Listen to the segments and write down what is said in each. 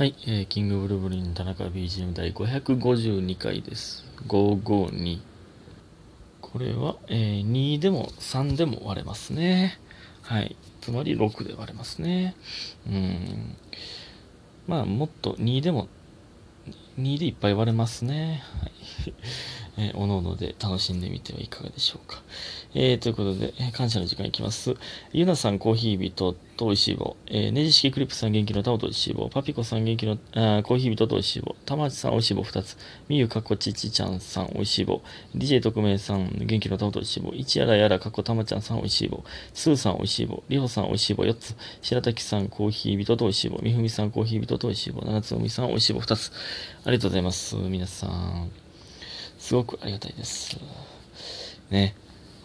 はい、えー、キングブルブリン田中 BGM 第552回です。552。これは、えー2でも3でも割れますね。はい。つまり6で割れますね。うん。まあ、もっと2でも、2でいっぱい割れますね。はい。えー、おのおので楽しんでみてはいかがでしょうか。えー、ということで、えー感謝の時間いきます。ゆなさん、コーヒー人と美味しい棒。えー、ねじ式クリップさん元気の玉と美味しい棒。パピコさん元気の、あーコーヒー人と美味しい棒。たまちさん美味しい棒2つ。みゆかっこちちちゃんさん美味しい棒。DJ 特命さん元気の玉と美味しい棒。一やらやらかっこたまちゃんさん美味しい棒。スーさん美味しい棒。りほさん美味しい棒4つ。白滝さんコーヒー人と美味しい棒。みふみさんコーヒー人と美味しい棒。七つおみさん美味しい棒2つ。ありがとうございます。皆さん。すごくありがたいです。ね。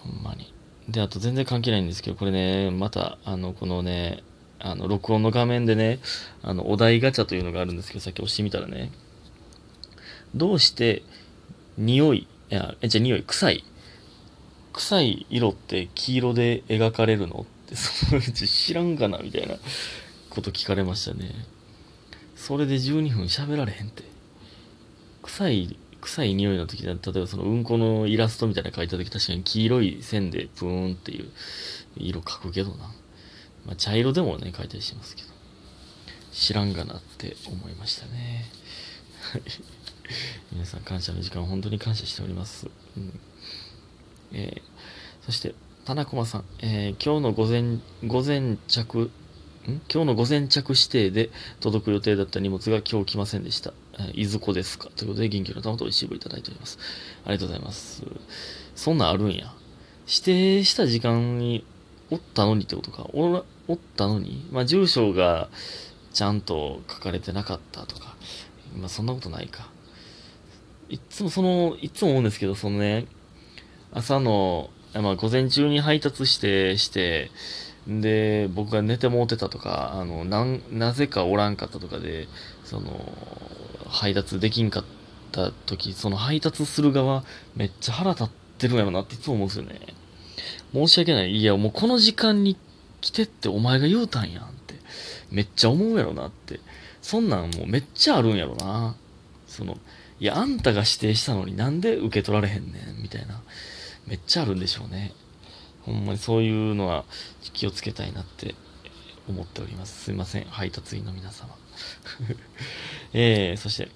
ほんまに。で、あと全然関係ないんですけど、これね、また、あの、このね、あの、録音の画面でね、あの、お題ガチャというのがあるんですけど、さっき押してみたらね、どうして、匂い、いや、え、じゃあ匂い、臭い。臭い色って黄色で描かれるの？って、そのうち知らんかなみたいなこと聞かれましたね。それで12分喋られへんって。臭い、臭い匂いの時だ例えばそのうんこのイラストみたいなの描いた時確かに黄色い線でプーンっていう色描くけどな。まあ茶色でもね描いたりしますけど。知らんがなって思いましたね。は い皆さん感謝の時間本当に感謝しております。うんえーそして、田中駒さん、えー今日の午前、午前着、今日の午前着指定で届く予定だった荷物が今日来ませんでした。いずこですか？ということで、元気の玉と美味しいただいております。ありがとうございます。そんなんあるんや。指定した時間におったのにってことか。おらおったのに？まあ、住所がちゃんと書かれてなかったとか。まあ、そんなことないか。いつもその、いつも思うんですけど、そのね、朝の、まあ、午前中に配達して、して、で、僕が寝てもうてたとか、あの、な、なぜかおらんかったとかで、その、配達できんかった時、その配達する側、めっちゃ腹立ってるんやろなっていつも思うんですよね。申し訳ない。いや、もうこの時間に来てってお前が言うたんやんって、めっちゃ思うやろなって。そんなんもうめっちゃあるんやろな。その、いや、あんたが指定したのになんで受け取られへんねん、みたいな。めっちゃあるんでしょうね。ほんまにそういうのは気をつけたいなって思っております。すいません、配達員の皆様。えー、そして、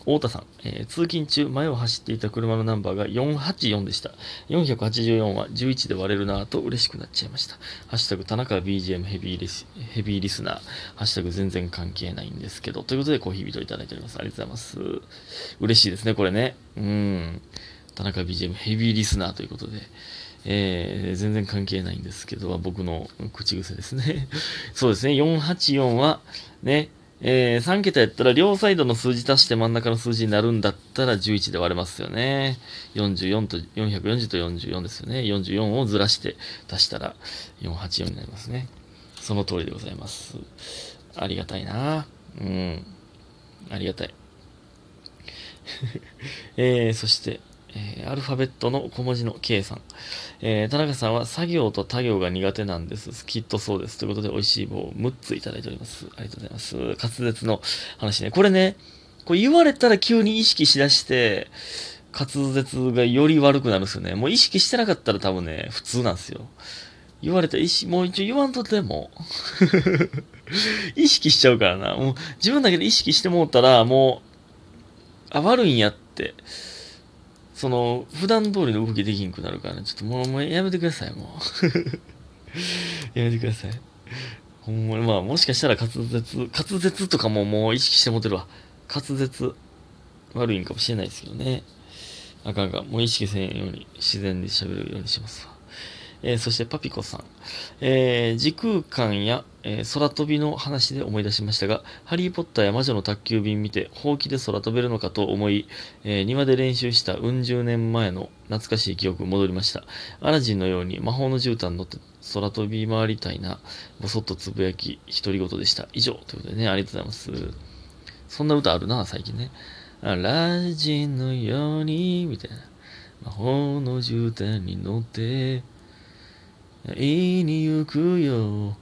太田さん、えー通勤中、前を走っていた車のナンバーが484でした。484は11で割れるなぁと嬉しくなっちゃいました。ハッシュタグ田中 BGM ヘビーリスヘビーリスナー。ハッシュタグ全然関係ないんですけど。ということでコーヒー人いただいております。ありがとうございます。嬉しいですね、これね。うん。田中 BGM ヘビーリスナーということで。えー全然関係ないんですけど、僕の口癖ですね。そうですね、484は、ね、えー3桁やったら両サイドの数字足して真ん中の数字になるんだったら11で割れますよね。44と、440と44ですよね。44をずらして足したら484になりますね。その通りでございます。ありがたいなうん。ありがたい。えー、そして、えーアルファベットの小文字の K さん。えー田中さんは作業と他行が苦手なんです。きっとそうです。ということで、美味しい棒を6ついただいております。ありがとうございます。滑舌の話ね。これね、これ言われたら急に意識しだして、滑舌がより悪くなるんですよね。もう意識してなかったら多分ね、普通なんですよ。言われたら意識、もう一応言わんとっても。意識しちゃうからな。もう自分だけで意識してもうたら、もう、あ、悪いんやって。その、普段通りの動きできんくなるからね。ちょっともう、もうやめてください、もう。やめてください。ほんまに、まあ、もしかしたら滑舌、滑舌とかももう意識して持てるわ。滑舌、悪いんかもしれないですけどね。あかんか。もう意識せんように、自然に喋るようにしますわ。えーそしてパピコさん。えー時空間や、えー空飛びの話で思い出しましたが、ハリー・ポッターや魔女の宅急便見て、ほうきで空飛べるのかと思い、え庭で練習したうん十年前の懐かしい記憶戻りました。アラジンのように魔法の絨毯に乗って空飛び回りたいな、ぼそっとつぶやき、独り言でした。以上。ということでね、ありがとうございます。そんな歌あるな、最近ね。アラジンのように、みたいな。魔法の絨毯に乗って、会いに行くよ。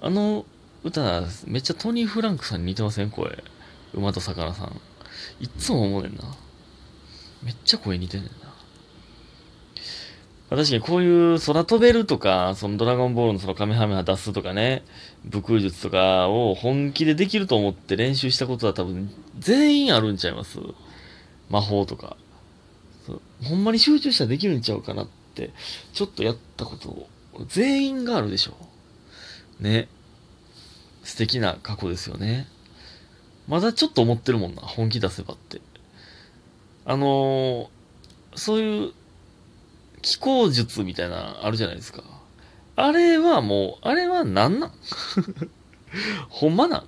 あの歌、めっちゃトニー・フランクさんに似てません？声。馬と魚さん。いっつも思うねんな。めっちゃ声似てんねんな。確かにこういう空飛べるとか、そのドラゴンボールのそのカメハメハ出すとかね、武空術とかを本気でできると思って練習したことは多分全員あるんちゃいます？魔法とか。ほんまに集中したらできるんちゃうかなっ、ちょっとやったこと全員があるでしょ。ね。素敵な過去ですよね。まだちょっと思ってるもんな、本気出せばって。あのー、そういう気候術みたいなあるじゃないですか。あれはもう、あれは何なん？ほんまなん？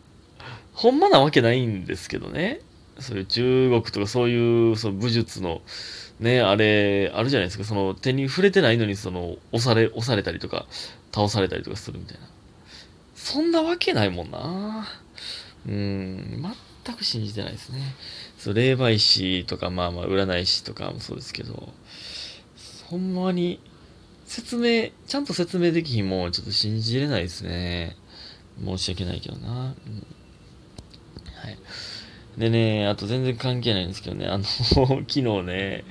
ほんまなわけないんですけどね。そういう中国とかそういうその武術のね、あれ、あるじゃないですか。その手に触れてないのにその押され、押されたりとか倒されたりとかするみたいな。そんなわけないもんな。うん、全く信じてないですね。そう、霊媒師とか、まあまあ、占い師とかもそうですけど、ほんまに、説明、ちゃんと説明できひんもん、ちょっと信じれないですね。申し訳ないけどな。うん、はい。でね、あと全然関係ないんですけどね、あの 昨日ね、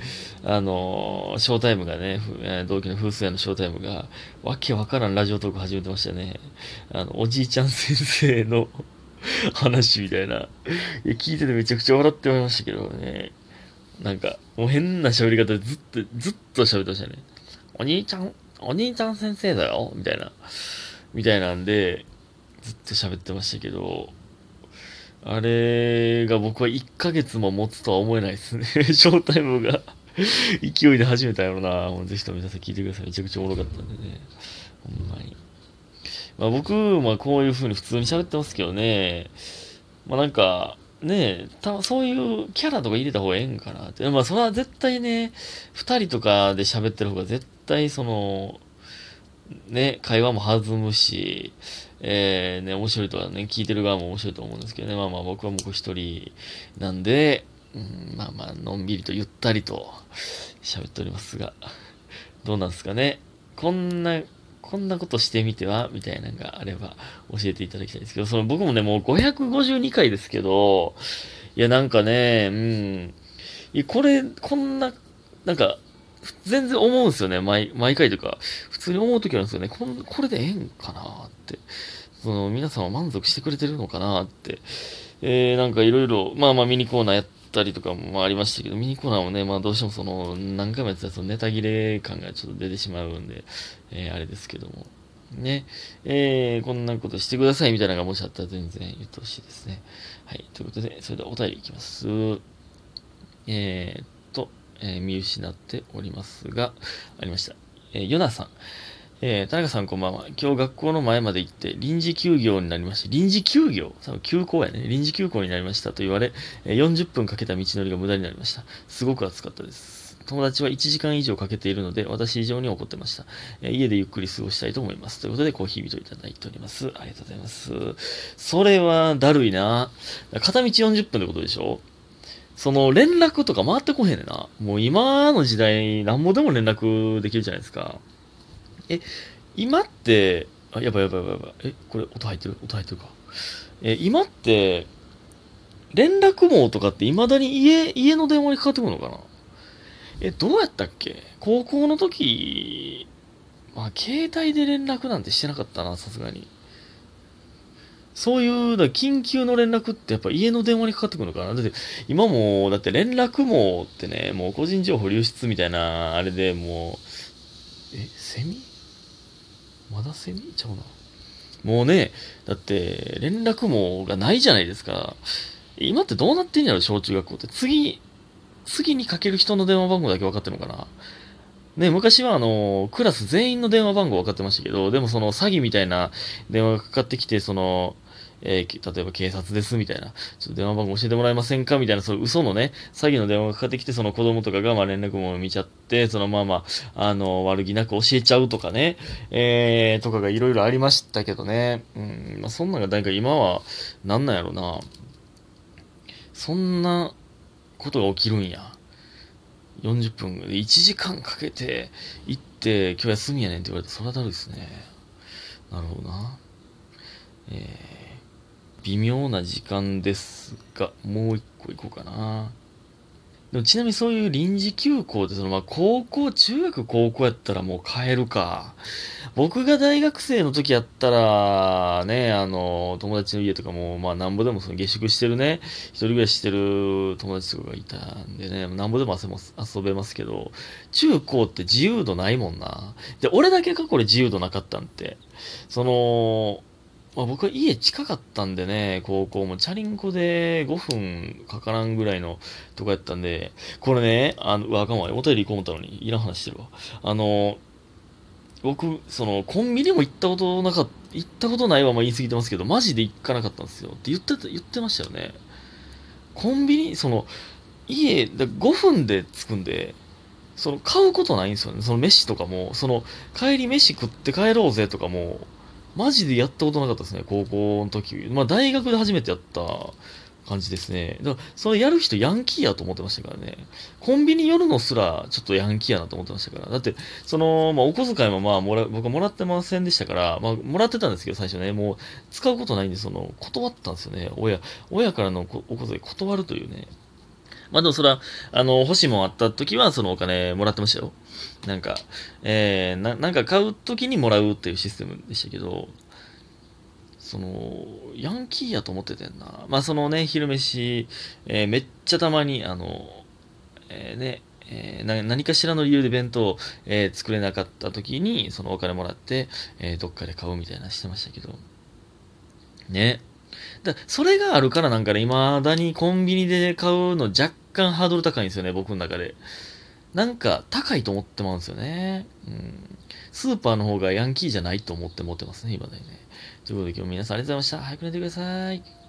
あの、ショータイムがね、同期の風水屋のショータイムが、わけわからんラジオトーク始めてましたね。あの、おじいちゃん先生の 話みたいな。いや、聞いててめちゃくちゃ笑ってましたけどね。なんか、もう変な喋り方でずっと、ずっと喋ってましたね。お兄ちゃん、お兄ちゃん先生だよみたいな。みたいなんで、ずっと喋ってましたけど、あれが僕は1ヶ月も持つとは思えないですね。ショータイムが勢いで始めたやろな。もうぜひとも皆さん聞いてください。めちゃくちゃおもろかったんでね。ほんまに。まあ僕、まあこういう風に普通に喋ってますけどね。まあなんか、ねたそういうキャラとか入れた方がええんかなって。まあそれは絶対ね、二人とかで喋ってる方が絶対その、ね、会話も弾むし、えー、ね、面白いとはね、聞いてる側も面白いと思うんですけどね、まあまあ僕はもう一人なんで、うん、まあまあ、のんびりとゆったりと喋っておりますが、どうなんですかね。こんな、こんなことしてみてはみたいなのがあれば教えていただきたいんですけど、その僕もね、もう552回ですけど、いや、なんかね、うん、これ、こんな、なんか、全然思うんですよね。毎、毎回というか、普通に思うときあるんですよね。こんこれでええんかなって。その、皆さんは満足してくれてるのかなって。えー、なんかいろいろ、まあまあミニコーナーやったりとかもありましたけど、ミニコーナーもね、まあどうしてもその、何回もやってたそのネタ切れ感がちょっと出てしまうんで、えー、あれですけども。ね。えー、こんなことしてくださいみたいなのがもしあったら全然言ってほしいですね。はい。ということで、それではお便りいきます。えー、えー、見失っておりますが、ありました。えー、ヨナさん。えー、田中さんこんばんは。今日学校の前まで行って臨時休業になりました。臨時休業？多分休校やね。臨時休校になりましたと言われ、え、40分かけた道のりが無駄になりました。すごく暑かったです。友達は1時間以上かけているので、私以上に怒ってました。え、家でゆっくり過ごしたいと思います。ということで、コーヒー人いただいております。ありがとうございます。それはだるいな。片道40分ってことでしょ？その連絡とか回ってこへんねんな。もう今の時代、なんぼでも連絡できるじゃないですか。え、今って、あ、やばいやばいやばいやばい。え、これ音入ってる？音入ってるか。え、今って、連絡網とかって未だに家、家の電話にかかってくるのかなえ、どうやったっけ？高校の時、まあ、携帯で連絡なんてしてなかったな、さすがに。そういう、だ緊急の連絡ってやっぱ家の電話にかかってくるのかなだって、今も、だって連絡網ってね、もう個人情報流出みたいな、あれでもう、え、セミ？まだセミ？ちゃうな。もうね、だって連絡網がないじゃないですか。今ってどうなってんやろ、小中学校って。次、次にかける人の電話番号だけ分かってるのかなね、昔はあの、クラス全員の電話番号分かってましたけど、でもその詐欺みたいな電話がかかってきて、その、えー、例えば警察ですみたいな、ちょっと電話番号教えてもらえませんか？みたいな、そう嘘のね、詐欺の電話がかかってきて、その子供とかがまあ連絡も見ちゃって、そのままあ、の、悪気なく教えちゃうとかね、えー、とかがいろいろありましたけどね、うん、まあそんなのがなんか今は、なんなんやろな、そんなことが起きるんや。40分、1時間かけて行って、今日休みやねんって言われたら、それはだるいですね。なるほどな。えー、微妙な時間ですが、もう一個いこうかな。でもちなみにそういう臨時休校って、そのまあ高校、中学高校やったらもう帰るか。僕が大学生の時やったら、ね、あの、友達の家とかも、まあなんぼでもその下宿してるね、一人暮らししてる友達とかがいたんでね、なんぼでも遊べますけど、中高って自由度ないもんな。で、俺だけかこれ自由度なかったんって。その、まあ、僕は家近かったんでね、高校もチャリンコで5分かからんぐらいのとこやったんで、これね、あの、わ、かんわ、お便り行こう思ったのに、いらん話してるわ。あの、僕、その、コンビニも行ったことなかった、行ったことないわ、まあ言い過ぎてますけど、マジで行かなかったんですよ。って言ってた、言ってましたよね。コンビニ、その、家、5分で着くんで、その、買うことないんですよね。その飯とかも、その、帰り飯食って帰ろうぜとかも、マジでやったことなかったですね、高校の時。まあ、大学で初めてやった感じですね。だから、それやる人ヤンキーやと思ってましたからね。コンビニ寄るのすら、ちょっとヤンキーやなと思ってましたから。だって、その、まあ、お小遣いもまあ、もら、僕はもらってませんでしたから、まあ、もらってたんですけど、最初ね、もう、使うことないんで、その、断ったんですよね。親、親からのお小遣い断るというね。まあでもそれは、あの、欲しいもんあった時は、そのお金もらってましたよ。なんか、えー、ななんか買う時にもらうっていうシステムでしたけど、その、ヤンキーやと思っててんな。まあそのね、昼飯、えー、めっちゃたまに、あの、えー、ね、えー、何かしらの理由で弁当、えー、作れなかった時に、そのお金もらって、えー、どっかで買うみたいなしてましたけど。ね。だそれがあるからなんかね、未だにコンビニで買うの若干ハードル高いんですよね、僕の中で。なんか高いと思ってまうんですよね。うん。スーパーの方がヤンキーじゃないと思って持ってますね、今だにね。ということで今日皆さんありがとうございました。早く寝てください。